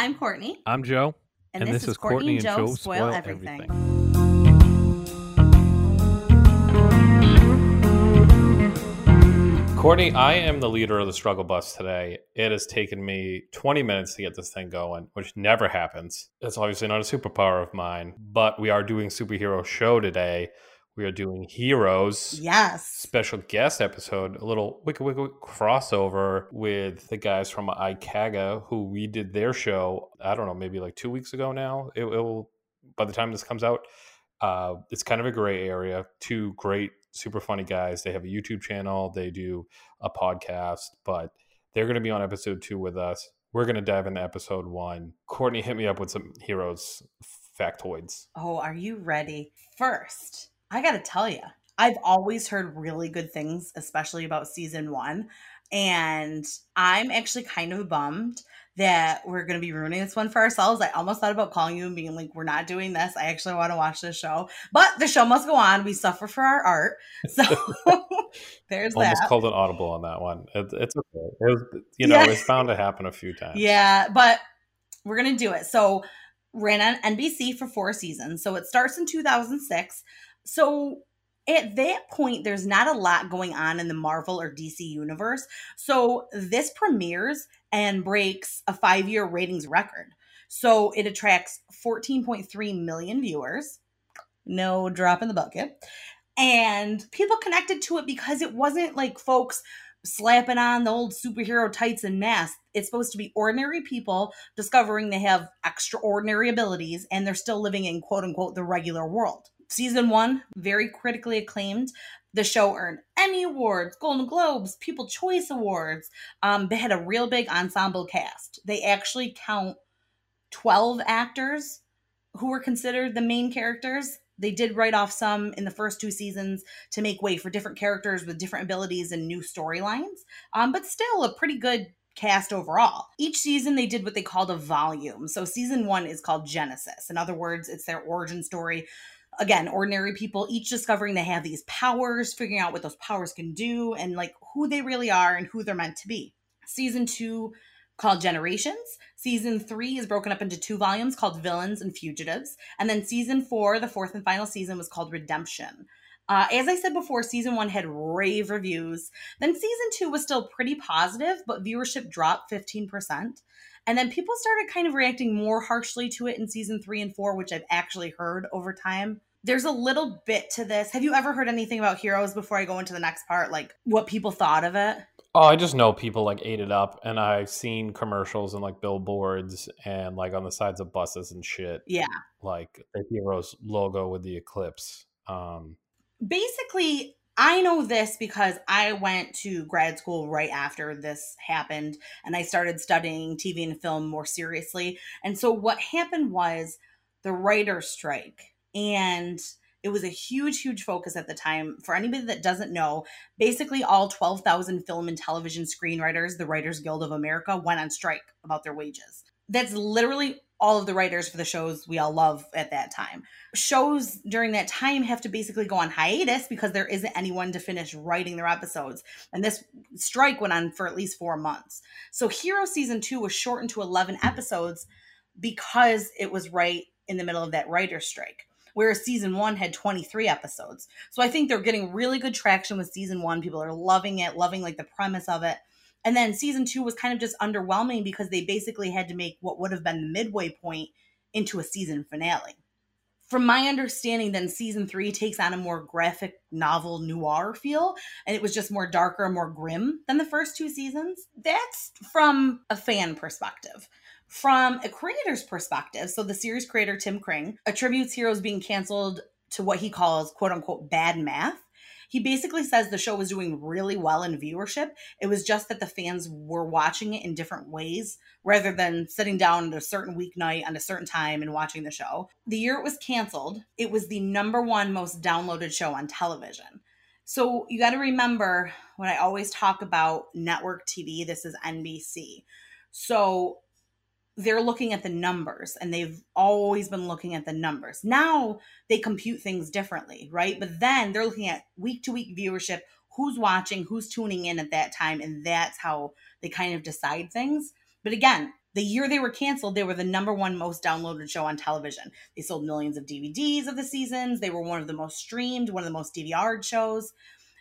I'm Courtney. I'm Joe. And, this, is Courtney and Joe Spoil Everything. Courtney, I am the leader of the struggle bus today. It has taken me 20 minutes to get this thing going, which never happens. It's obviously not a superpower of mine, but we are doing superhero show today. We are doing Heroes. Yes. Special guest episode, a little wicked wicked crossover with the guys from iCaga who we did their show, I don't know, maybe like two weeks ago now. It, it will, by the time this comes out, uh, it's kind of a gray area. Two great super funny guys. They have a YouTube channel, they do a podcast, but they're going to be on episode two with us. We're going to dive into episode one. Courtney hit me up with some heroes factoids. Oh, are you ready? First, I got to tell you, I've always heard really good things, especially about season one. And I'm actually kind of bummed that we're going to be ruining this one for ourselves. I almost thought about calling you and being like, we're not doing this. I actually want to watch this show. But the show must go on. We suffer for our art. So there's that. almost that. called an audible on that one. It, it's okay. It was, you know, yeah. it's bound to happen a few times. Yeah, but we're going to do it. So ran on NBC for four seasons. So it starts in 2006. So at that point, there's not a lot going on in the Marvel or DC universe. So this premieres and breaks a five year ratings record. So it attracts 14.3 million viewers. No drop in the bucket. And people connected to it because it wasn't like folks slapping on the old superhero tights and masks. It's supposed to be ordinary people discovering they have extraordinary abilities and they're still living in quote unquote the regular world. Season one, very critically acclaimed. The show earned Emmy Awards, Golden Globes, People Choice Awards. Um, they had a real big ensemble cast. They actually count 12 actors who were considered the main characters. They did write off some in the first two seasons to make way for different characters with different abilities and new storylines, um, but still a pretty good cast overall. Each season they did what they called a volume. So season one is called Genesis. In other words, it's their origin story again, ordinary people each discovering they have these powers, figuring out what those powers can do, and like who they really are and who they're meant to be. Season two called Generations. Season three is broken up into two volumes called Villains and Fugitives. And then season four, the fourth and final season, was called Redemption. Uh, as I said before, season one had rave reviews. Then season two was still pretty positive, but viewership dropped 15%. And then people started kind of reacting more harshly to it in season three and four, which I've actually heard over time. There's a little bit to this. Have you ever heard anything about Heroes before I go into the next part? Like what people thought of it? Oh, I just know people like ate it up, and I've seen commercials and like billboards and like on the sides of buses and shit. Yeah, like the Heroes logo with the eclipse. Um, Basically, I know this because I went to grad school right after this happened and I started studying TV and film more seriously. And so what happened was the writer's strike. And it was a huge, huge focus at the time. For anybody that doesn't know, basically all 12,000 film and television screenwriters, the Writers Guild of America, went on strike about their wages. That's literally all of the writers for the shows we all love at that time. Shows during that time have to basically go on hiatus because there isn't anyone to finish writing their episodes. And this strike went on for at least four months. So Hero season two was shortened to 11 episodes because it was right in the middle of that writer's strike. Whereas season one had 23 episodes. So I think they're getting really good traction with season one. People are loving it, loving like the premise of it. And then season two was kind of just underwhelming because they basically had to make what would have been the midway point into a season finale. From my understanding, then season three takes on a more graphic novel noir feel, and it was just more darker, more grim than the first two seasons. That's from a fan perspective. From a creator's perspective, so the series creator Tim Kring attributes Heroes being canceled to what he calls quote unquote bad math he basically says the show was doing really well in viewership. It was just that the fans were watching it in different ways rather than sitting down at a certain weeknight on a certain time and watching the show. The year it was canceled, it was the number one most downloaded show on television. So you got to remember when I always talk about network TV, this is NBC. So they're looking at the numbers and they've always been looking at the numbers. Now they compute things differently, right? But then they're looking at week to week viewership, who's watching, who's tuning in at that time, and that's how they kind of decide things. But again, the year they were canceled, they were the number one most downloaded show on television. They sold millions of DVDs of the seasons. They were one of the most streamed, one of the most DVR'd shows.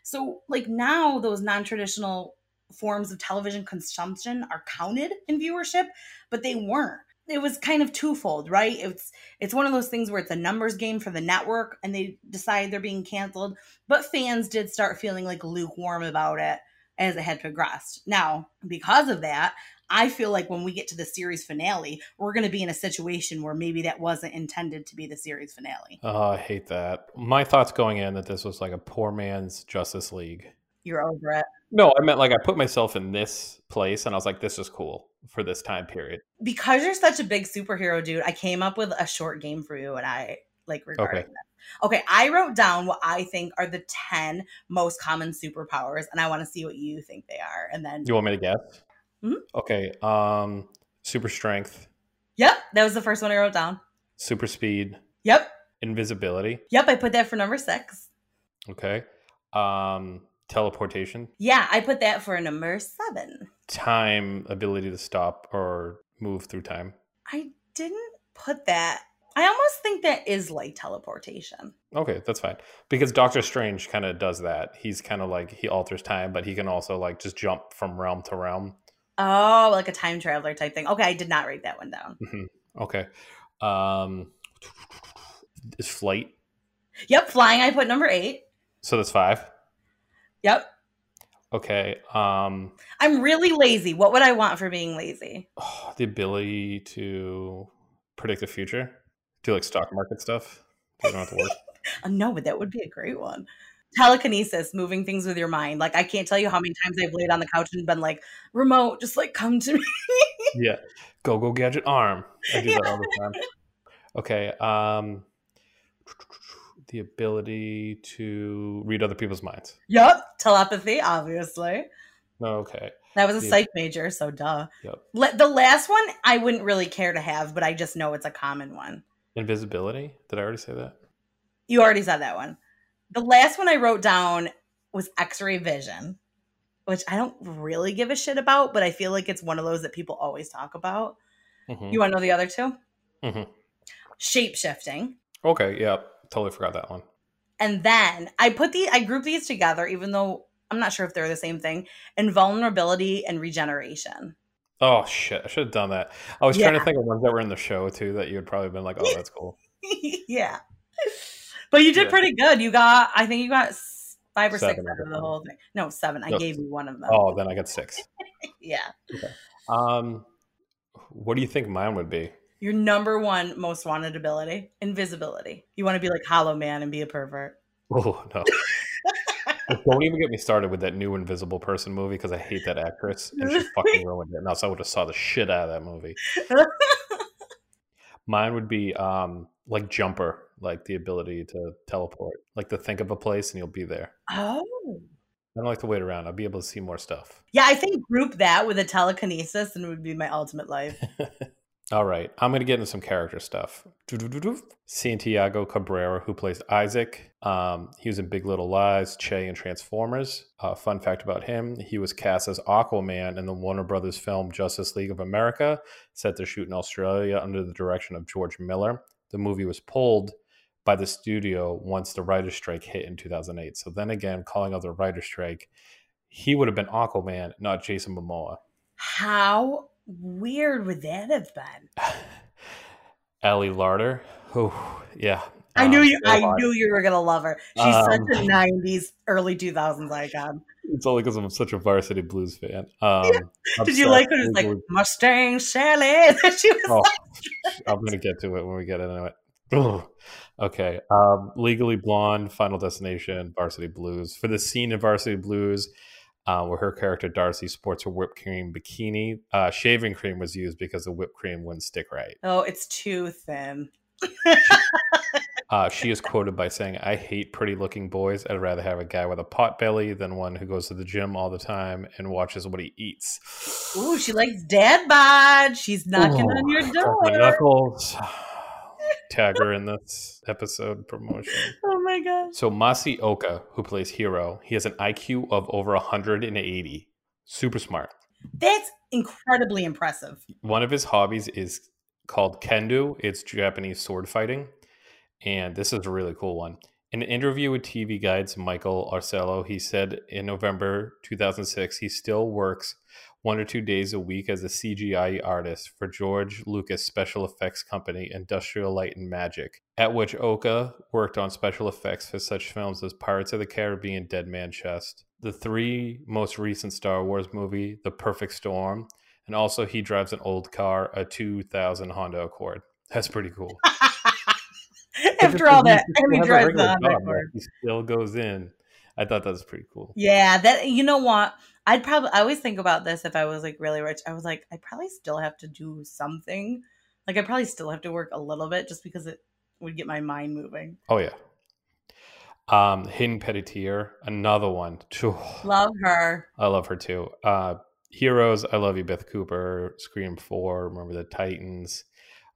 So, like now, those non traditional forms of television consumption are counted in viewership, but they weren't. It was kind of twofold, right? It's it's one of those things where it's a numbers game for the network and they decide they're being canceled, but fans did start feeling like lukewarm about it as it had progressed. Now, because of that, I feel like when we get to the series finale, we're going to be in a situation where maybe that wasn't intended to be the series finale. Oh, I hate that. My thoughts going in that this was like a poor man's Justice League. You're over it. No, I meant like I put myself in this place and I was like, this is cool for this time period. Because you're such a big superhero dude, I came up with a short game for you and I like regarding Okay. that. Okay, I wrote down what I think are the 10 most common superpowers and I want to see what you think they are. And then You want me to guess? Mhm. Okay. Um, super strength, Yep, that was the first one I wrote down. super speed, Yep. invisibility. Yep, I put that for number 6. Okay. Um, teleportation, Yeah, I put that for number 7. time, ability to stop or move through time. I didn't put that. I almost think that is like teleportation. Okay, that's fine. Because Doctor Strange kind of does that. He's kind of like he alters time, but he can also like just jump from realm to realm. Oh, like a time traveler type thing. Okay, I did not write that one down. Mhm. Okay. Um, is flight. Yep, flying. I put number eight. So that's five. Yep. Okay. Um, I'm really lazy. What would I want for being lazy? oh, the ability to predict the future, do like stock market stuff. You don't have to work. No, but that would be a great one. Telekinesis, moving things with your mind. Like I can't tell you how many times I've laid on the couch and been like, "Remote, just like come to me." yeah. Go go gadget arm. I do that all the time. Okay. Um, the ability to read other people's minds. yep, telepathy, obviously. Okay. That was a Yeah. psych major, so duh. Yep. The last one I wouldn't really care to have, but I just know it's a common one. Invisibility. Did I already say that? You already said that one. The last one I wrote down was X-ray vision, which I don't really give a shit about, but I feel like it's one of those that people always talk about. Mhm. You want to know the other two? Mhm. Shape shifting. Okay. Yeah. Totally forgot that one. And then I put the I grouped these together, even though I'm not sure if they're the same thing. Invulnerability and regeneration. Oh shit! I should have done that. I was trying to think of ones that were in the show too that you would probably been like, "Oh, that's cool." yeah. But you did Yeah. pretty good. You got, I think you got five or six Seven, I out of the whole thing. No, seven. I No. gave you one of them. Oh, then I got six. Yeah. Um, what do you think mine would be? Your number one most wanted ability invisibility. You want to be like Hollow Man and be a pervert. Oh no! Don't even get me started with that new Invisible Person movie because I hate that actress and she fucking ruined it. And else I would have saw the shit out of that movie. Mine would be um like Jumper, like the ability to teleport, like to think of a place and you'll be there. oh. I don't like to wait around. I'll be able to see more stuff. Yeah, I think group that with a telekinesis and it would be my ultimate life. All right, I'm going to get into some character stuff. Santiago Cabrera, who plays Isaac, um, he was in Big Little Lies, Che, and Transformers. Uh, fun fact about him: he was cast as Aquaman in the Warner Brothers film Justice League of America, set to shoot in Australia under the direction of George Miller. The movie was pulled by the studio once the writer's strike hit in 2008. So then again, calling out the writer's strike, he would have been Aquaman, not Jason Momoa. How weird would that have been? Ali Larter. Oh, yeah. I knew Um, you. I knew you were gonna love her. She's Um, such a '90s, early 2000s icon. It's only because I'm such a Varsity Blues fan. Um, Did you like when it was like Mustang Sally? she was Oh, I'm gonna get to it when we get into it. Okay. Um, Legally Blonde, Final Destination, Varsity Blues. For the scene in Varsity Blues, uh, where her character Darcy sports a whipped cream bikini, uh, shaving cream was used because the whipped cream wouldn't stick right. Oh, it's too thin. Uh, she is quoted by saying, I hate pretty looking boys. I'd rather have a guy with a pot belly than one who goes to the gym all the time and watches what he eats. Ooh, she likes dad bod. She's knocking on your Ooh, crack my door. knuckles. Tag her in this episode promotion. Oh my god. So Masi Oka, who plays Hiro, he has an IQ of over 180. Super smart. That's incredibly impressive. One of his hobbies is called kendo. It's Japanese sword fighting, and this is a really cool one. In an interview with TV Guide's Michael Ausiello, he said in November 2006 he still works one or two days a week as a CGI artist for George Lucas special effects company Industrial Light and Magic, at which Oka worked on special effects for such films as Pirates of the Caribbean, Dead Man Chest, the three most recent Star Wars movie, The Perfect Storm, and also he drives an old car, a 2000 Honda Accord. That's pretty cool. After all that, and he drives regular the Honda Accord. He still goes in. I thought that was pretty cool. Yeah, that you know what? I'd probably I always think about this if I was like really rich. I was like, I probably still have to do something. Like I probably still have to work a little bit just because it would get my mind moving. Oh yeah. Um, Hayden Panettiere, another one. Love her. I love her too. Uh, Heroes, I love you, Beth Cooper. Scream Four, remember the Titans.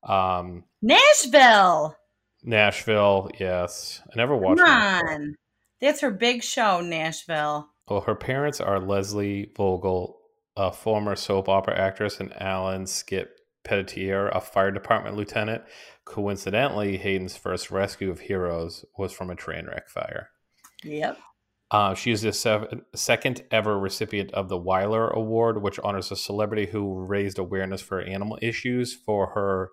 Um, Nashville. Nashville, yes. I never watched. Nashville. on. That's her big show, Nashville. Well, her parents are Leslie Vogel, a former soap opera actress, and Alan Skip Panettiere, a fire department lieutenant. Coincidentally, Hayden's first rescue of heroes was from a train wreck fire. Yep. Uh, she is the sev- second ever recipient of the Weiler Award, which honors a celebrity who raised awareness for animal issues for her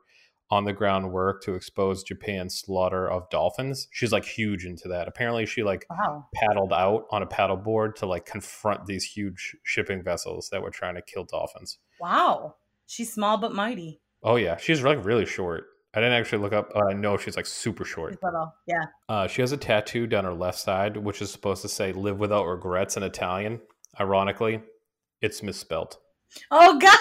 on the ground work to expose Japan's slaughter of dolphins. She's like huge into that. Apparently, she like Wow. paddled out on a paddleboard to like confront these huge shipping vessels that were trying to kill dolphins. Wow. She's small but mighty. Oh yeah, she's like really short. I didn't actually look up. Uh, I know she's like super short. Little. Yeah. Uh, she has a tattoo down her left side, which is supposed to say "Live without regrets" in Italian. Ironically, it's misspelt. Oh God.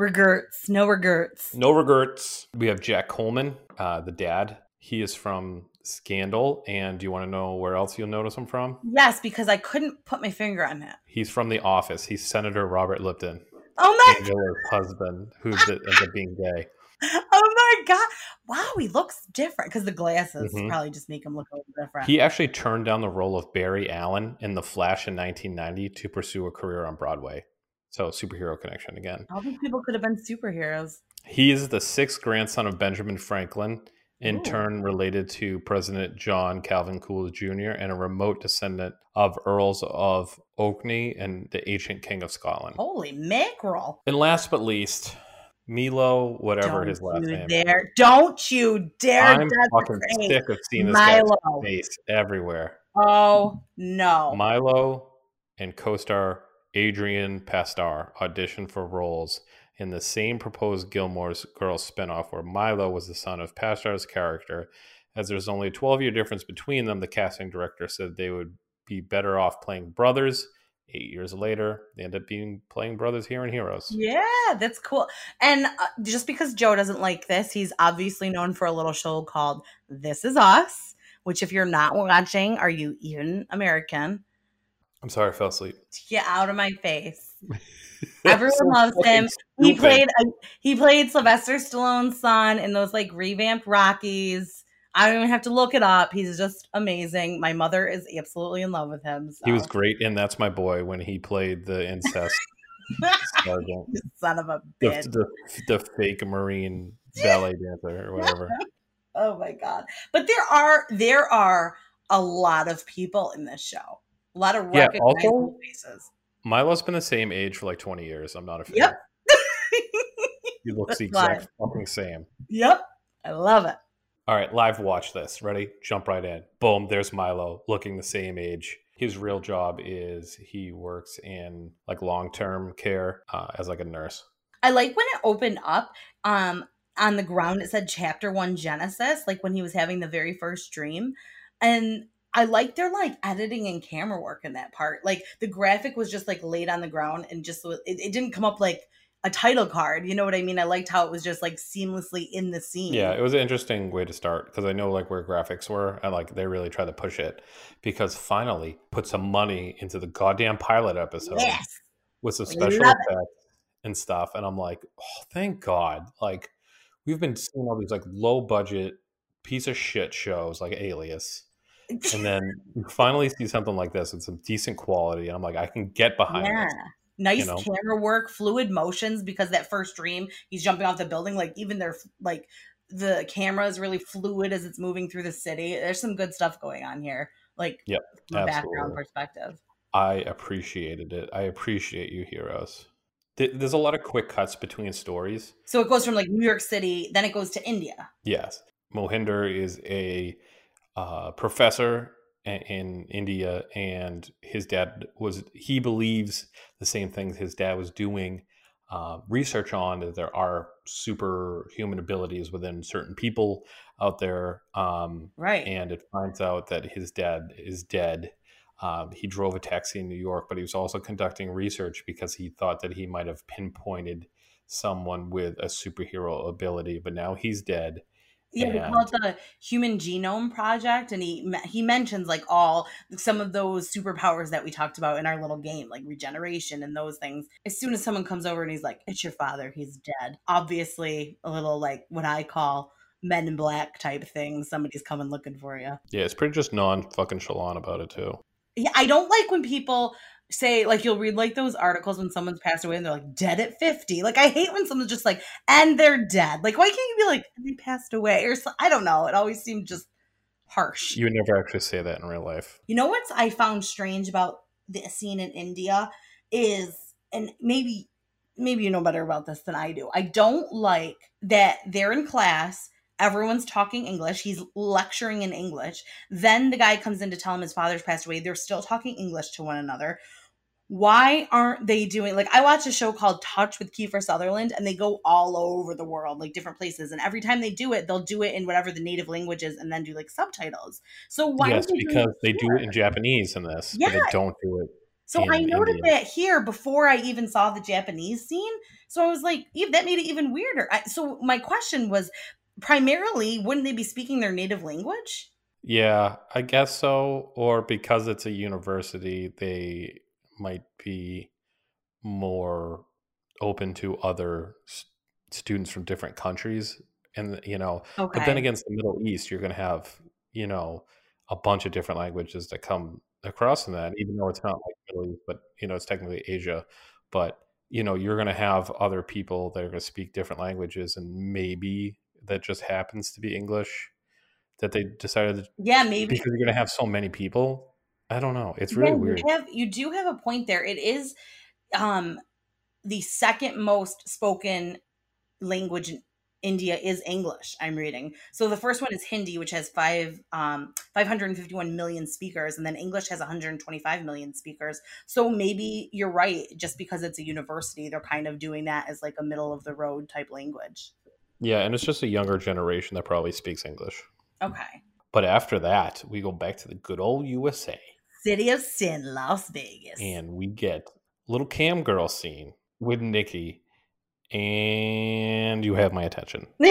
Regrets. No regrets. No regrets. We have Jack Coleman, uh, the dad. He is from Scandal, and do you want to know where else you'll notice him from? Yes, because I couldn't put my finger on that. He's from The Office. He's Senator Robert Lipton, Oh my Angela's husband, who ends up being gay. Oh my god! Wow, he looks different because the glasses Mhm. probably just make him look a little different. He actually turned down the role of Barry Allen in The Flash in 1990 to pursue a career on Broadway. So, superhero connection again. All these people could have been superheroes. He is the sixth grandson of Benjamin Franklin, in Ooh. turn related to President John Calvin Coolidge Jr., and a remote descendant of Earls of Orkney and the ancient King of Scotland. Holy mackerel! And last but least, Milo, whatever Don't his last you name. dare! Don't you dare! I'm fucking sick of seeing this guy's Milo. face everywhere. Oh no! Milo and co-star Adrian Pasdar auditioned for roles in the same proposed Gilmore's Girls spinoff where Milo was the son of Pasdar's character. As there's only a 12 year difference between them, the casting director said they would be better off playing brothers. Eight years later, they end up being playing brothers here in Heroes. Yeah, that's cool. And uh, just because Joe doesn't like this, he's obviously known for a little show called This Is Us. Which, if you're not watching, are you even American? I'm sorry, I fell asleep. Get out of my face. Everyone So loves him. He played uh, he played Sylvester Stallone's son in those like revamped Rockies. I don't even have to look it up. He's just amazing. My mother is absolutely in love with him. So. He was great, and that's my boy when he played the incest sergeant, son of a the, bitch. the, the fake Marine ballet dancer or whatever. Oh my god! But there are there are a lot of people in this show. A lot of Yeah, also- faces. Milo's been the same age for like 20 years. I'm not a fan. Yep. He looks the exact fucking same. Yep, I love it. All right, live watch this. Ready? Jump right in. Boom, there's Milo looking the same age. His real job is he works in like long-term care uh, as like a nurse. I like when it opened up. Um, on the ground it said Chapter One Genesis, like when he was having the very first dream, and I like their like editing and camera work in that part. Like the graphic was just like laid on the ground and just it, it didn't come up like a title card. You know what I mean? I liked how it was just like seamlessly in the scene. Yeah, it was an interesting way to start because I know like where graphics were and like they really tried to push it because finally put some money into the goddamn pilot episode Yes. with some special effects and stuff. And I'm like, oh, thank God. Like we've been seeing all these like low budget piece of shit shows like Alias. And then you finally see something like this with some decent quality. And I'm like, I can get behind yeah. this. nice You know? camera work, fluid motions because that first dream, he's jumping off the building. Like even their like the camera is really fluid as it's moving through the city. There's some good stuff going on here. Like Yep, from background perspective. I appreciated it. I appreciate you, heroes. There's a lot of quick cuts between stories. So it goes from like New York City, then it goes to India. Yes, Mohinder is a uh, professor i- in India, and his dad was. He believes the same things his dad was doing uh, research on. That there are superhuman abilities within certain people out there, um, Right. and it finds out that his dad is dead. Um, he drove a taxi in New York, but he was also conducting research because he thought that he might have pinpointed someone with a superhero ability, but now he's dead. Yeah, they call it the Human Genome Project, and he he mentions like all some of those superpowers that we talked about in our little game, like regeneration and those things. As soon as someone comes over and he's like, "It's your father, he's dead," obviously a little like what I call Men in Black type thing. Somebody's coming looking for you. Yeah, it's pretty just non fucking chalant about it too. Yeah, I don't like when people say like you'll read like those articles when someone's passed away and they're like dead at 50 like i hate when someone's just like and they're dead. Like why can't you be like they passed away or so, i don't know. It always seemed just harsh. You would never actually say that in real life. you know what's i found strange about the scene in india is and maybe maybe you know better about this than i do. I don't like that they're in class everyone's talking english he's lecturing in english then the guy comes in to tell him his father's passed away they're still talking english to one another why aren't they doing like I watch a show called Touch with Kiefer Sutherland and they go all over the world, like different places. And every time they do it, they'll do it in whatever the native language is and then do like subtitles. So why yes, they because they do it in Japanese in this, but they Yeah. don't do it. So I noted India. that here before I even saw the Japanese scene. So I was like, "Eve, that made it even weirder. I, so my question was primarily, wouldn't they be speaking their native language? Yeah, I guess so. Or because it's a university, they might be more open to other s- students from different countries. And, you know, Okay. but then against the Middle East, you're going to have, you know, a bunch of different languages that come across in that, even though it's not like Middle East, but, you know, it's technically Asia. But, you know, you're going to have other people that are going to speak different languages, and maybe that just happens to be English that they decided to yeah, maybe. because you're going to have so many people. I don't know. It's really Yeah, weird. You have you do have a point there. It is um the second most spoken language in India is English. I'm reading. So the first one is Hindi, which has five um 551 million speakers, and then English has 125 million speakers. So maybe you're right. Just because it's a university, they're kind of doing that as like a middle of the road type language. Yeah, and it's just a younger generation that probably speaks English. Okay. But after that, we go back to the good old USA City of Sin, Las Vegas. and we get little cam girl scene with Nikki, and you have my attention.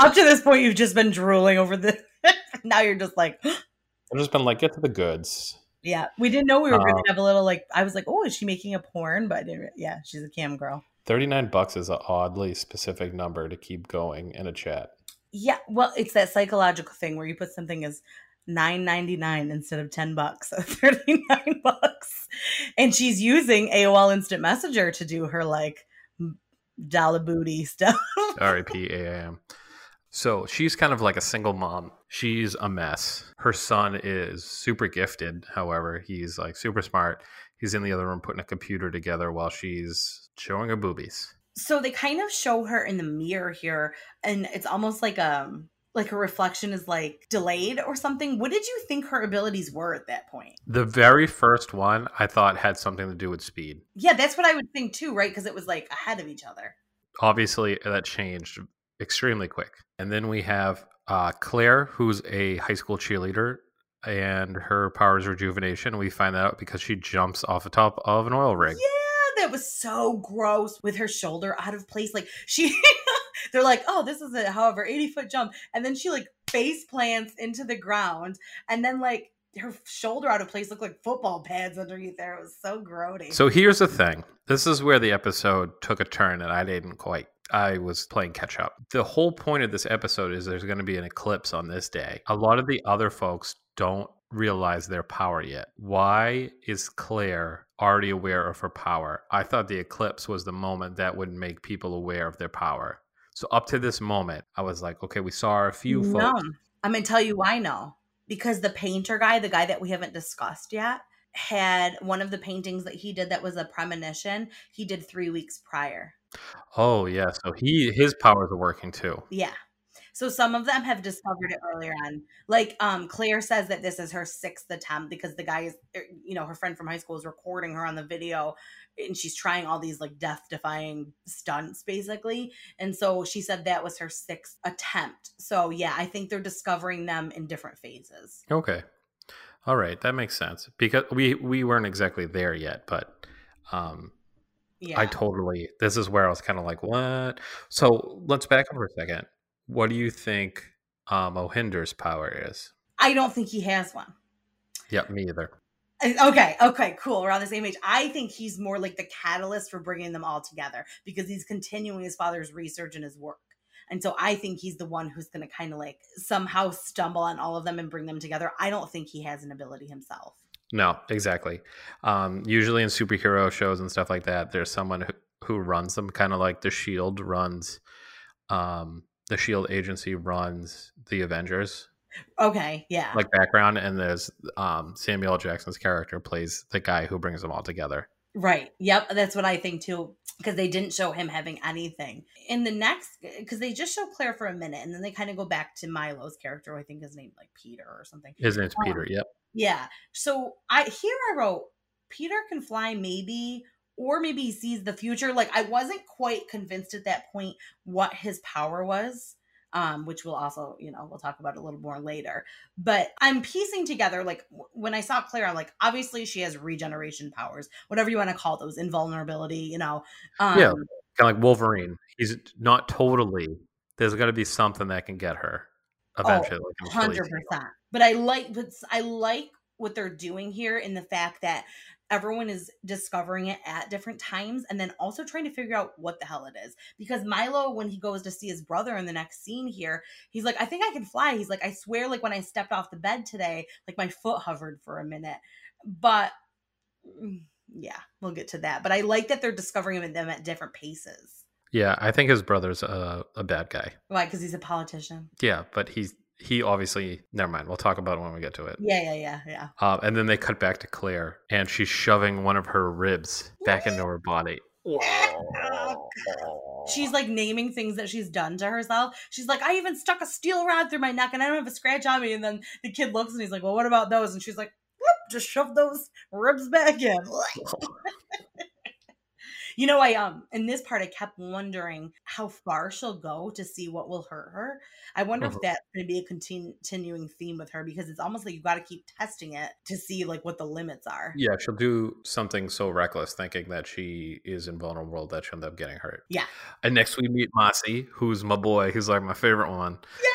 Up to this point, you've just been drooling over the. now you're just like, I've just been like, get to the goods. yeah. We didn't know we were going to uh, have a little like. I was like, oh, is she making a porn? But I didn't. Yeah, she's a cam girl. 39 bucks is an oddly specific number to keep going in a chat. Yeah, well, it's that psychological thing where you put something as nine ninety nine instead of ten bucks, so thirty nine bucks, and she's using AOL Instant Messenger to do her like m- dollar booty stuff. R.I.P. AIM. So she's kind of like a single mom. She's a mess. Her son is super gifted. However, he's like super smart. He's in the other room putting a computer together while she's showing her boobies. so they kind of show her in the mirror here and it's almost like um like her reflection is like delayed or something what did you think her abilities were at that point The very first one I thought had something to do with speed. yeah that's what i would think too right because it was like ahead of each other Obviously, that changed extremely quick. And then we have uh, Claire, who's a high school cheerleader, and her power is rejuvenation. We find that out because she jumps off the top of an oil rig. yeah that was so gross with her shoulder out of place like she they're like oh this is a however 80 foot jump and then she like face plants into the ground and then like her shoulder out of place looked like football pads underneath there it was so grody So here's the thing. This is where the episode took a turn and I didn't quite I was playing catch up. The whole point of this episode is there's going to be an eclipse on this day. A lot of the other folks don't realize their power yet. Why is Claire already aware of her power. I thought the eclipse was the moment that would make people aware of their power. So up to this moment, I was like, okay, we saw a few no, folks. I'm gonna tell you why no. Because the painter guy, the guy that we haven't discussed yet, had one of the paintings that he did that was a premonition. He did three weeks prior. Oh yeah, so he his powers are working too. Yeah. So some of them have discovered it earlier on. Like um Claire says that this is her sixth attempt because the guy is er, you know, her friend from high school is recording her on the video and she's trying all these like death defying stunts basically. And so she said that was her sixth attempt. So yeah, I think they're discovering them in different phases. Okay. All right, that makes sense. Because we we weren't exactly there yet, but um Yeah. I totally this is where I was kind of like, what? So let's back up for a second. What do you think um Mohinder's power is? I don't think he has one. Yep, me either. Okay, okay, cool. We're on the same page. I think he's more like the catalyst for bringing them all together because he's continuing his father's research and his work. And so I think he's the one who's going to kind of like somehow stumble on all of them and bring them together. I don't think he has an ability himself. No, exactly. Um, usually in superhero shows and stuff like that, there's someone who, who runs them, kind of like the Shield runs, um, the Shield agency runs the Avengers, Okay, yeah. like background, and there's um, Samuel Jackson's character plays the guy who brings them all together. Right. Yep. That's what I think too. Because they didn't show him having anything in the next. Because they just show Claire for a minute, and then they kind of go back to Milo's character. I think his name like Peter or something. His name's Um, Peter. Yep. Yeah. So I here I wrote Peter can fly maybe or maybe he sees the future. Like I wasn't quite convinced at that point what his power was. Um, which we'll also, you know, we'll talk about a little more later. But I'm piecing together, like when I saw Claire, I'm like, obviously she has regeneration powers, whatever you want to call those, invulnerability, you know. Um, Yeah. Kind of like Wolverine. He's not totally. There's got to be something that can get her eventually. like Achilles hundred heel. percent. But I like, but I like what they're doing here in the fact that everyone is discovering it at different times, and then also trying to figure out what the hell it is. Because Milo, when he goes to see his brother in the next scene here, he's like, "I think I can fly." He's like, "I swear, like when I stepped off the bed today, like my foot hovered for a minute." But mm, yeah, we'll get to that. But I like that they're discovering them at different paces. Yeah, I think his brother's a, a bad guy. Why? Because he's a politician. Yeah, but he's he obviously never mind. We'll talk about it when we get to it. Yeah, yeah, yeah, yeah. Um, and then they cut back to Claire, and she's shoving one of her ribs back into her body. She's like naming things that she's done to herself. She's like, I even stuck a steel rod through my neck and I don't have a scratch on me. And then the kid looks and he's like, Well, what about those? And she's like, "Whoop, just shove those ribs back in. you know, I um in this part I kept wondering how far she'll go to see what will hurt her. I wonder if Mhm. that's gonna be a continu- continuing theme with her because it's almost like you gotta keep testing it to see like what the limits are. yeah, she'll do something so reckless, thinking that she is invulnerable that she'll end up getting hurt. Yeah. And next we meet Masi, who's my boy. He's like my favorite one. Yes,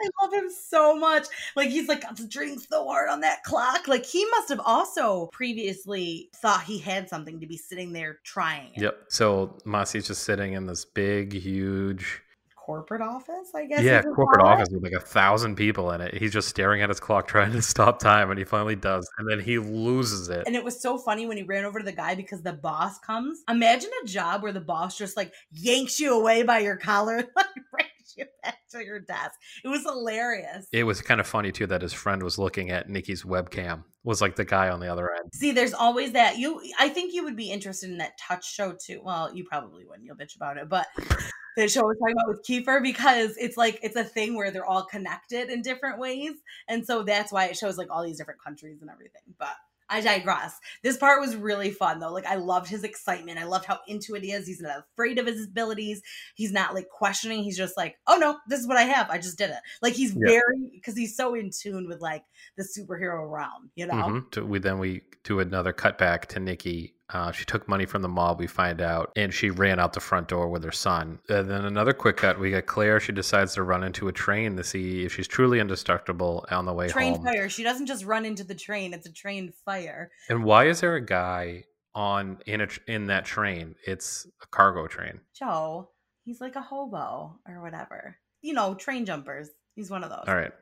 I love him so much. Like he's like concentrating so hard on that clock. Like he must have also previously thought he had something to be sitting there trying it. Yep. So Masi's just sitting in this big, huge, Corporate office, I guess. yeah, corporate office with like a thousand people in it. He's just staring at his clock, trying to stop time, and he finally does, and then he loses it. And it was so funny when he ran over to the guy because the boss comes. Imagine a job where the boss just like yanks you away by your collar and like brings you back to your desk. It was hilarious. It was kind of funny too that his friend was looking at Nikki's webcam. Was like the guy on the other end. See, there's always that. You, I think you would be interested in that touch show too. Well, you probably wouldn't. You'll bitch about it, but the show we're talking about with Kiefer because it's like it's a thing where they're all connected in different ways, and so that's why it shows like all these different countries and everything. But I digress. This part was really fun though. Like I loved his excitement. I loved how into it he is. He's not afraid of his abilities. He's not like questioning. He's just like, oh no, this is what I have. I just did it. Like he's Yeah. very because he's so in tune with like the superhero realm. You know. Mhm. To- We then we do another cutback to Nikki. Uh, she took money from the mall. We find out, and she ran out the front door with her son. And then another quick cut. We got Claire. She decides to run into a train to see if she's truly indestructible on the way train home. Train fire. She doesn't just run into the train; it's a train fire. And why is there a guy on in a in that train? It's a cargo train. Joe, he's like a hobo or whatever. You know, train jumpers. He's one of those. All right.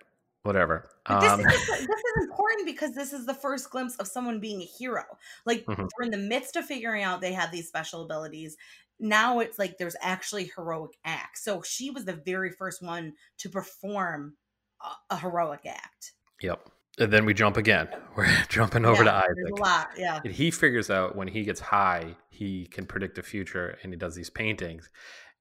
Whatever. But this, Um, is, this is important because this is the first glimpse of someone being a hero. Like Mhm. we're in the midst of figuring out they have these special abilities. Now it's like there's actually heroic acts. So she was the very first one to perform a, a heroic act. yep. And then we jump again. We're jumping over Yeah, to Isaac. A lot, yeah. And he figures out when he gets high, he can predict the future and he does these paintings.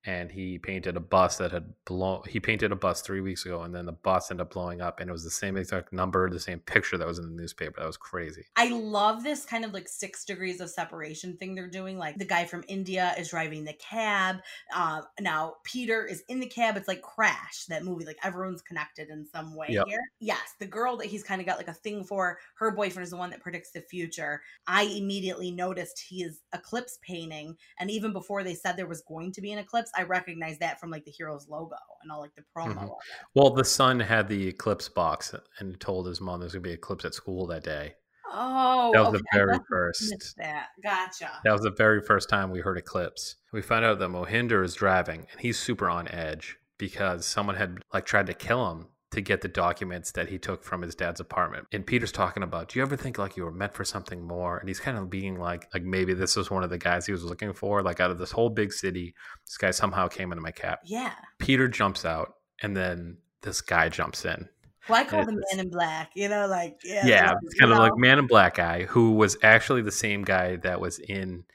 And he painted a bus that had blown. He painted a bus three weeks ago, and then the bus ended up blowing up, and it was the same exact number, the same picture that was in the newspaper. That was crazy. I love this kind of like six degrees of separation thing they're doing. Like the guy from India is driving the cab. Uh, now Peter is in the cab. It's like Crash, that movie. Like everyone's connected in some way Yep. here. Yes, the girl that he's kind of got like a thing for, her boyfriend is the one that predicts the future. I immediately noticed he is eclipse painting. And even before they said there was going to be an eclipse, I recognize that from like the hero's logo and all like the promo. Mhm. Well, the son had the eclipse box and told his mom there's gonna be an eclipse at school that day. Oh, That was okay, the very first. that. Gotcha. That was the very first time we heard eclipse. We found out that Mohinder is driving and he's super on edge because someone had like tried to kill him to get the documents that he took from his dad's apartment. And Peter's talking about, do you ever think like you were meant for something more? And he's kind of being like, like maybe this was one of the guys he was looking for. Like out of this whole big city, this guy somehow came into my cap. Yeah. Peter jumps out and then this guy jumps in. Well, I call them Man in Black. You know, like yeah, yeah, like, it's kind of know. like Man in Black guy who was actually the same guy that was in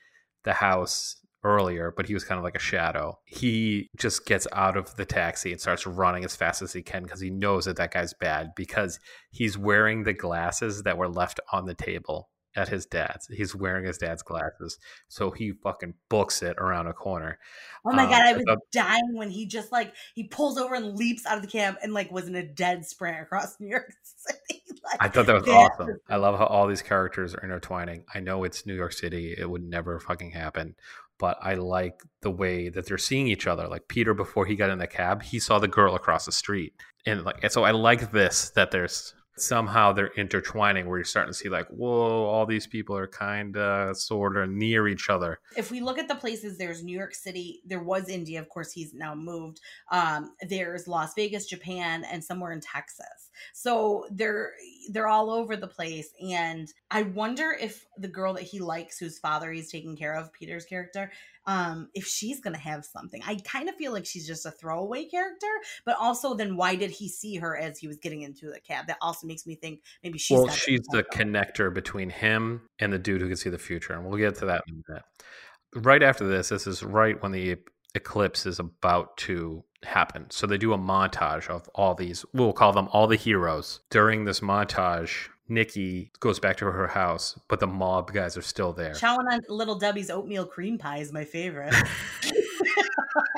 the house earlier, but he was kind of like a shadow. He just gets out of the taxi and starts running as fast as he can because he knows that that guy's bad because he's wearing the glasses that were left on the table at his dad's. He's wearing his dad's glasses, so he fucking books it around a corner. Oh my Um, god, I was thought- dying when he just like he pulls over and leaps out of the cab and like was in a dead sprint across New York City. like, I thought that was awesome. I love how all these characters are intertwining. I know it's New York City; it would never fucking happen. But I like the way that they're seeing each other. Like Peter, before he got in the cab, he saw the girl across the street, and like, and so I like this that there's somehow they're intertwining, where you're starting to see like, whoa, all these people are kind of, sort of near each other. if we look at the places, there's New York City, there was India, of course, he's now moved. Um, there's Las Vegas, Japan, and somewhere in Texas. So they're they're all over the place. And I wonder if the girl that he likes, whose father he's taking care of, Peter's character, um, if she's gonna have something. I kind of feel like she's just a throwaway character, but also then why did he see her as he was getting into the cab? That also makes me think maybe she's well, she's the connector between him and the dude who can see the future, and we'll get to that in a minute. Right after this, this is right when the eclipse is about to happen. So they do a montage of all these. We'll call them all the heroes. During this montage, Nikki goes back to her house, but the mob guys are still there. Chowing on Little Debbie's oatmeal cream pie is my favorite.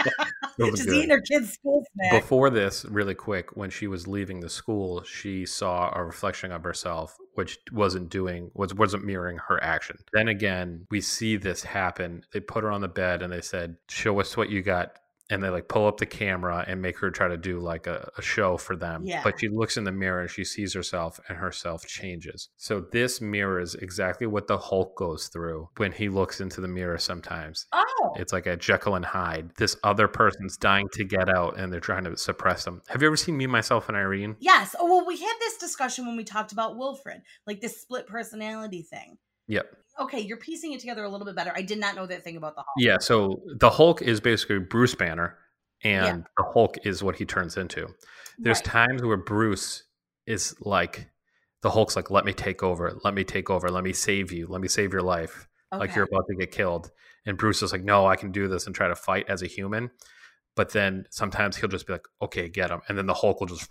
Just good. eating her kids' school snack. Before this, really quick, when she was leaving the school, she saw a reflection of herself, which wasn't doing was wasn't mirroring her action. Then again, we see this happen. They put her on the bed and they said, "Show us what you got." And they like pull up the camera and make her try to do like a, a show for them. Yeah. But she looks in the mirror and she sees herself and herself changes. So this mirrors exactly what the Hulk goes through when he looks into the mirror sometimes. oh, It's like a Jekyll and Hyde. This other person's dying to get out and they're trying to suppress them. Have you ever seen Me, Myself, and Irene? yes. Oh, well, we had this discussion when we talked about Wilfred, like this split personality thing. Yep. Okay, you're piecing it together a little bit better. I did not know that thing about the Hulk. Yeah. So the Hulk is basically Bruce Banner, and the Hulk is what he turns into. There's Right. times where Bruce is like, the Hulk's like, let me take over, let me take over, let me save you, let me save your life. Like you're about to get killed. And Bruce is like, no, I can do this and try to fight as a human. But then sometimes he'll just be like, okay, get him. And then the Hulk will just,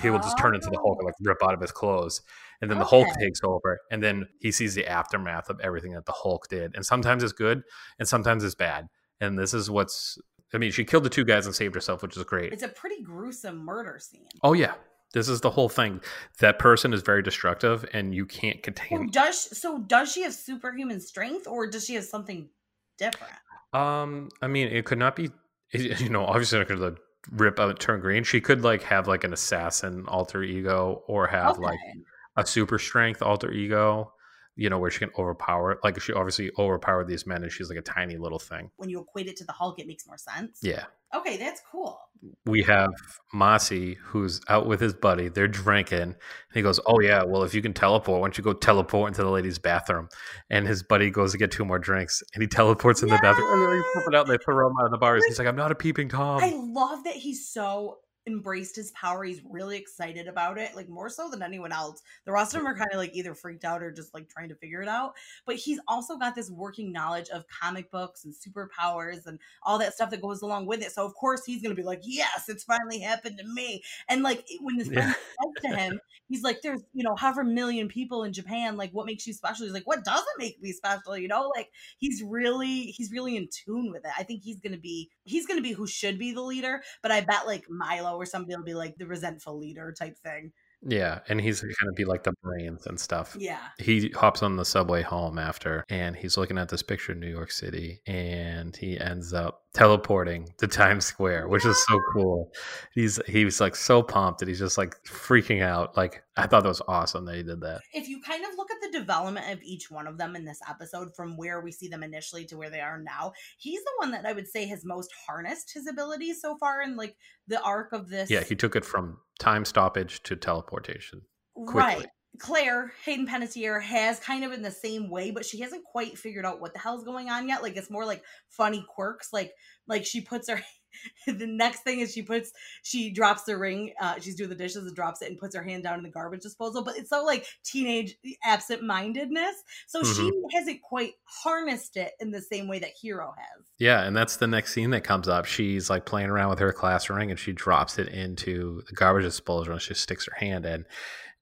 he will just turn into the Hulk and oh. like rip out of his clothes. And then the Hulk takes over. And then he sees the aftermath of everything that the Hulk did. And sometimes it's good and sometimes it's bad. And this is what's, I mean, she killed the two guys and saved herself, which is great. It's a pretty gruesome murder scene. Oh, yeah. This is the whole thing. That person is very destructive and you can't contain So does so does she have superhuman strength or does she have something different? Um, I mean, it could not be. You know, obviously not going to rip out turn green. She could like have like an assassin alter ego, or have like Okay. A super strength alter ego. You know, where she can overpower. Like she obviously overpowered these men, and she's like a tiny little thing. When you equate it to the Hulk, it makes more sense. Yeah, Okay, that's cool. We have Masi, who's out with his buddy. They're drinking. And he goes, Oh, yeah, well, if you can teleport, why don't you go teleport into the ladies' bathroom? And his buddy goes to get two more drinks and he teleports in the bathroom. And they it out and they throw him out of the bars. He's like, I'm not a peeping Tom. I love that he's so embraced his power. He's really excited about it, like more so than anyone else. The rest of them are kind of like either freaked out or just like trying to figure it out. But he's also got this working knowledge of comic books and superpowers and all that stuff that goes along with it. So of course he's gonna be like, "Yes, it's finally happened to me." And like when this yeah. says to him, he's like, "There's you know however million people in Japan. Like, what makes you special?" He's like, "What doesn't make me special?" You know, like he's really he's really in tune with it. I think he's gonna be he's gonna be who should be the leader. But I bet like Milo or somebody will be like the resentful leader type thing. Yeah, and he's going to be like the brains and stuff. Yeah. He hops on the subway home after and he's looking at this picture of New York City and he ends up teleporting to Times Square, which is so cool. He's he was like so pumped that he's just like freaking out. Like I thought that was awesome that he did that. If you kind of look at the development of each one of them in this episode from where we see them initially to where they are now, he's the one that I would say has most harnessed his abilities so far in like the arc of this. Yeah, he took it from time stoppage to teleportation. Quickly. Right. Claire Hayden Panettiere has kind of in the same way, but she hasn't quite figured out what the hell's going on yet. Like it's more like funny quirks. Like like she puts her the next thing is she puts she drops the ring uh she's doing the dishes and drops it and puts her hand down in the garbage disposal but it's so like teenage absent-mindedness so mm-hmm. she hasn't quite harnessed it in the same way that Hiro has yeah and that's the next scene that comes up she's like playing around with her class ring and she drops it into the garbage disposal and she sticks her hand in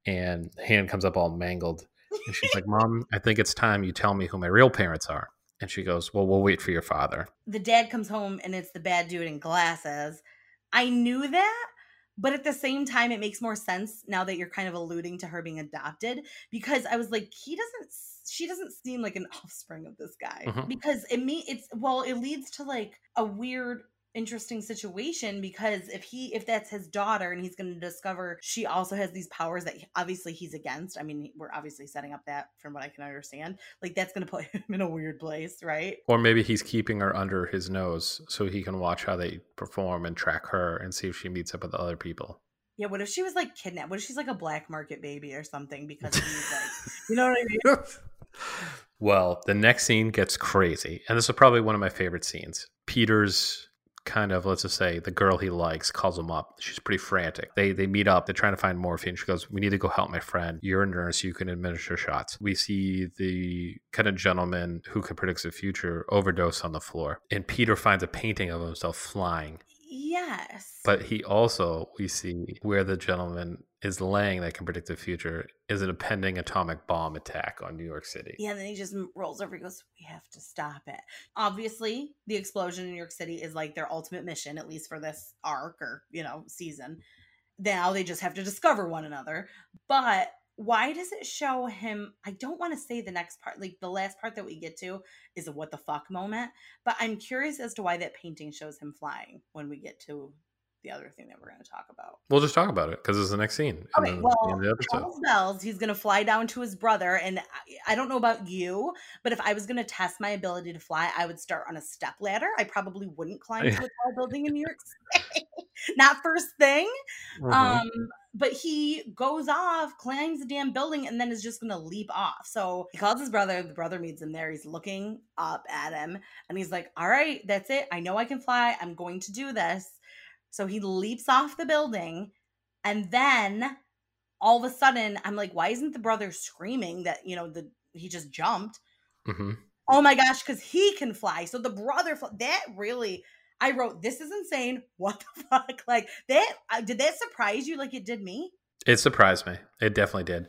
and hand comes up all mangled. And she's like, Mom, I think it's time you tell me who my real parents are. And she goes, Well, we'll wait for your father. The dad comes home and it's the bad dude in glasses. I knew that, but at the same time, it makes more sense now that you're kind of alluding to her being adopted because I was like, he doesn't, she doesn't seem like an offspring of this guy mm-hmm. because it me, it's, well, it leads to like a weird interesting situation because if he if that's his daughter and he's going to discover she also has these powers that obviously he's against i mean we're obviously setting up that from what i can understand like that's going to put him in a weird place right or maybe he's keeping her under his nose so he can watch how they perform and track her and see if she meets up with other people yeah, what if she was like kidnapped? What if she's like a black market baby or something because he's like, you know what I mean? well, the next scene gets crazy. And this is probably one of my favorite scenes. Peter's kind of let's just say the girl he likes calls him up. She's pretty frantic. They they meet up they're trying to find morphine. She goes we need to go help my friend. You're a nurse you can administer shots. We see the kind of gentleman who can predict the future overdose on the floor and peter finds a painting of himself flying. Yes. But he also, we see where the gentleman is laying that can predict the future is it a pending atomic bomb attack on New York City. Yeah, and then he just rolls over. He goes, "We have to stop it." Obviously, the explosion in New York City is like their ultimate mission, at least for this arc or you know season. Now they just have to discover one another. But why does it show him i don't want to say the next part like the last part that we get to is a what the fuck moment but i'm curious as to why that painting shows him flying when we get to the other thing that we're going to talk about we'll just talk about it because it's the next scene okay the, well Charles Bells, he's going to fly down to his brother and I, I don't know about you but if i was going to test my ability to fly i would start on a step ladder i probably wouldn't climb to a tall building in new york city not first thing mm-hmm. um but he goes off, climbs the damn building, and then is just gonna leap off. So he calls his brother. The brother meets him there. He's looking up at him, and he's like, "All right, that's it. I know I can fly. I'm going to do this." So he leaps off the building, and then all of a sudden, I'm like, "Why isn't the brother screaming that you know the he just jumped?" Mm-hmm. Oh my gosh, because he can fly. So the brother that really I wrote, "This is insane. What the fuck?" Like that. Uh, did that surprise you? Like it did me. It surprised me. It definitely did.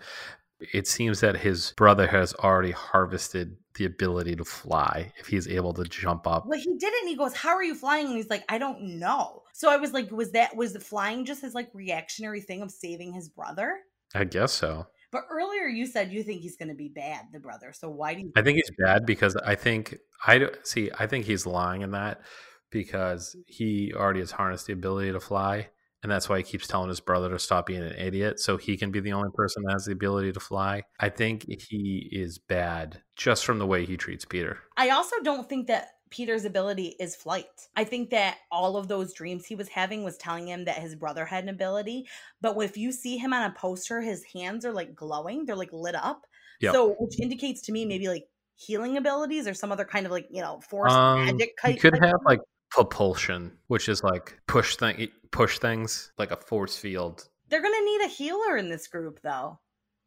It seems that his brother has already harvested the ability to fly if he's able to jump up. Well, he did it and he goes, How are you flying? And he's like, I don't know. So I was like, Was that was the flying just his like reactionary thing of saving his brother? I guess so. But earlier you said you think he's going to be bad, the brother. So why do you? I think he's bad because I think I see. I think he's lying in that because he already has harnessed the ability to fly. And that's why he keeps telling his brother to stop being an idiot so he can be the only person that has the ability to fly. I think he is bad just from the way he treats Peter. I also don't think that Peter's ability is flight. I think that all of those dreams he was having was telling him that his brother had an ability. But if you see him on a poster, his hands are like glowing, they're like lit up. Yep. So, which indicates to me maybe like healing abilities or some other kind of like, you know, force Um, magic you type. could type have like propulsion, which is like push thing, push things like a force field. They're going to need a healer in this group though.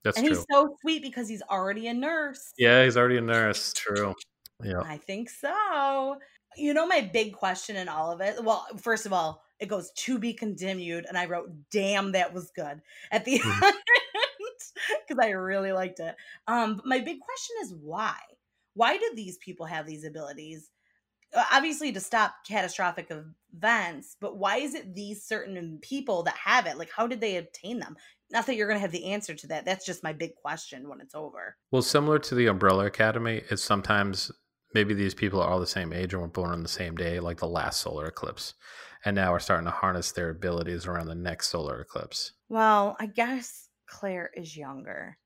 That's true. and true. he's so sweet because he's already a nurse. yeah, he's already a nurse. True. Yeah. I think so. You know, my big question in all of it. Well, first of all, it goes to be continued, and I wrote, "Damn, that was good" at the Mhm. end because I really liked it. Um, but my big question is why? Why do these people have these abilities? Uh, Obviously, to stop catastrophic events, but why is it these certain people that have it? Like, how did they obtain them? Not that you're going to have the answer to that. That's just my big question when it's over. Well, similar to the Umbrella Academy, it's sometimes maybe these people are all the same age and were born on the same day, like the last solar eclipse, and now we're starting to harness their abilities around the next solar eclipse. Well, I guess Claire is younger.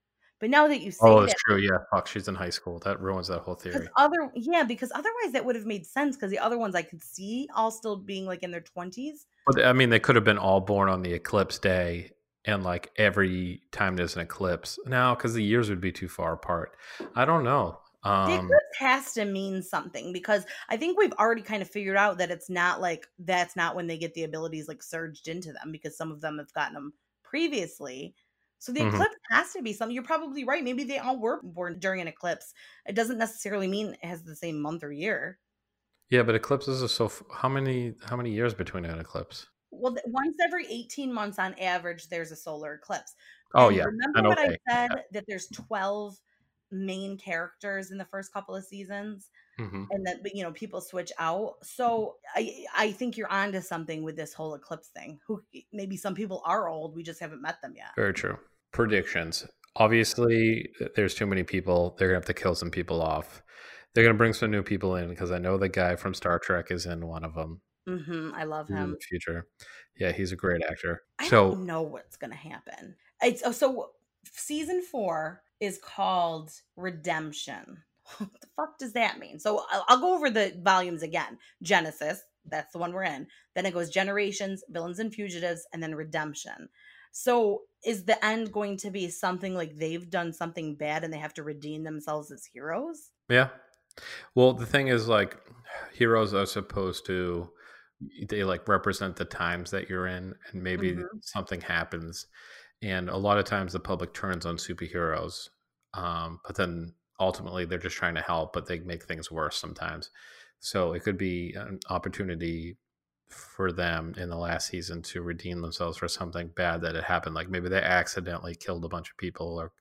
But now that you say Oh, that, true. Yeah, fuck, she's in high school. That ruins that whole theory. other yeah, because otherwise that would have made sense because the other ones I could see all still being like in their twenties. But I mean, they could have been all born on the eclipse day, and like every time there's an eclipse now, because the years would be too far apart. I don't know. The Um, eclipse has to mean something because I think we've already kind of figured out that it's not like that's not when they get the abilities like surged into them because some of them have gotten them previously. So the Mhm. eclipse has to be something. You're probably right. Maybe they all were born during an eclipse. It doesn't necessarily mean it has the same month or year. yeah, but eclipses are so. f- How many? How many years between an eclipse? Well, once every 18 months on average, there's a solar eclipse. Oh And yeah, Remember what okay, I said that there's 12 main characters in the first couple of seasons hmm and that you know people switch out. So I I think you're onto something with this whole eclipse thing. Who maybe some people are old, we just haven't met them yet. Very true. Predictions. Obviously, there's too many people. They're gonna have to kill some people off. They're gonna bring some new people in because I know the guy from Star Trek is in one of them hmm I love him in the future. Yeah, he's a great actor. I So don't know what's gonna happen. It's oh, so season four is called Redemption. What the fuck does that mean? So I'll, I'll go over the volumes again. Genesis, that's the one we're in. Then it goes Generations, Villains and Fugitives, and then Redemption. So is the end going to be something like they've done something bad and they have to redeem themselves as heroes? Yeah. Well, the thing is, like, heroes are supposed to, they like represent the times that you're in, and maybe Mhm. something happens. And a lot of times the public turns on superheroes, um, but then ultimately they're just trying to help, but they make things worse sometimes. So it could be an opportunity for them in the last season to redeem themselves for something bad that had happened. Like maybe they accidentally killed a bunch of people or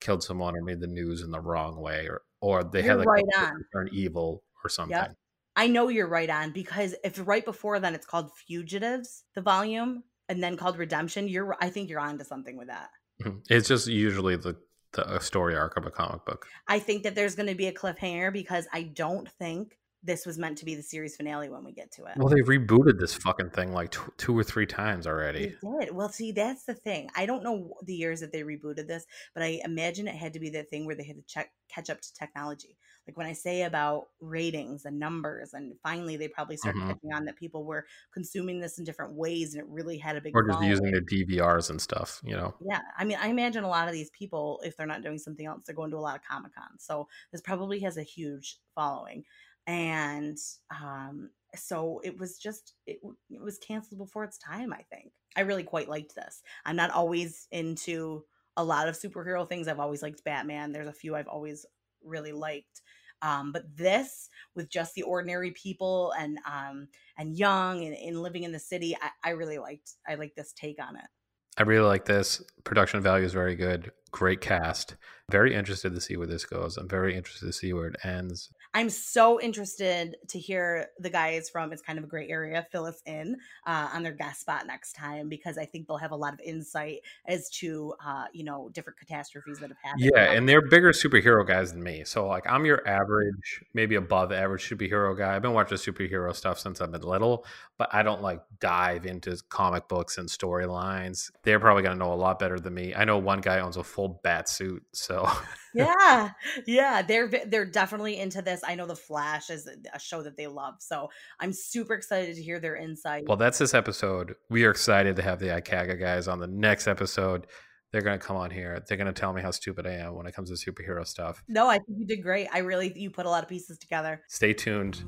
killed someone or made the news in the wrong way or or they You're had like right a on. turn evil or something. I know you're right on because if right before then it's called Fugitives, the volume, and then called Redemption, you're I think you're on to something with that. Mhm. It's just usually the the story arc of a comic book. I think that there's going to be a cliffhanger because I don't think this was meant to be the series finale when we get to it. Well, they rebooted this fucking thing like tw- two or three times already. They did. Well, see, that's the thing. I don't know the years that they rebooted this, but I imagine it had to be that thing where they had to check catch up to technology. Like when I say about ratings and numbers, and finally they probably started Mhm. catching on that people were consuming this in different ways, and it really had a big. Or just using their DVRs and stuff, you know. Yeah, I mean, I imagine a lot of these people, if they're not doing something else, they're going to a lot of Comic Con. So this probably has a huge following, and um, so it was just it, it was canceled before its time. I think I really quite liked this. I'm not always into a lot of superhero things. I've always liked Batman. There's a few I've always really liked. Um, but this with just the ordinary people and um and young and, and living in the city, I, I really liked I like this take on it. I really like this. Production value is very good. Great cast. Very interested to see where this goes. I'm very interested to see where it ends. I'm so interested to hear the guys from It's Kind of a Great Area fill us in uh, on their guest spot next time because I think they'll have a lot of insight as to, uh, you know, different catastrophes that have happened. Yeah, and they're bigger superhero guys than me. So like I'm your average, maybe above average superhero guy. I've been watching superhero stuff since I've been little, but I don't like dive into comic books and storylines. They're probably gonna know a lot better than me. I know one guy owns a full bat suit, so yeah, yeah, they're they're definitely into this. I know The Flash is a show that they love. So I'm super excited to hear their insight. Well, that's this episode. We are excited to have the Ikaga guys on the next episode. They're going to come on here. They're going to tell me how stupid I am when it comes to superhero stuff. No, I think you did great. I really, you put a lot of pieces together. Stay tuned.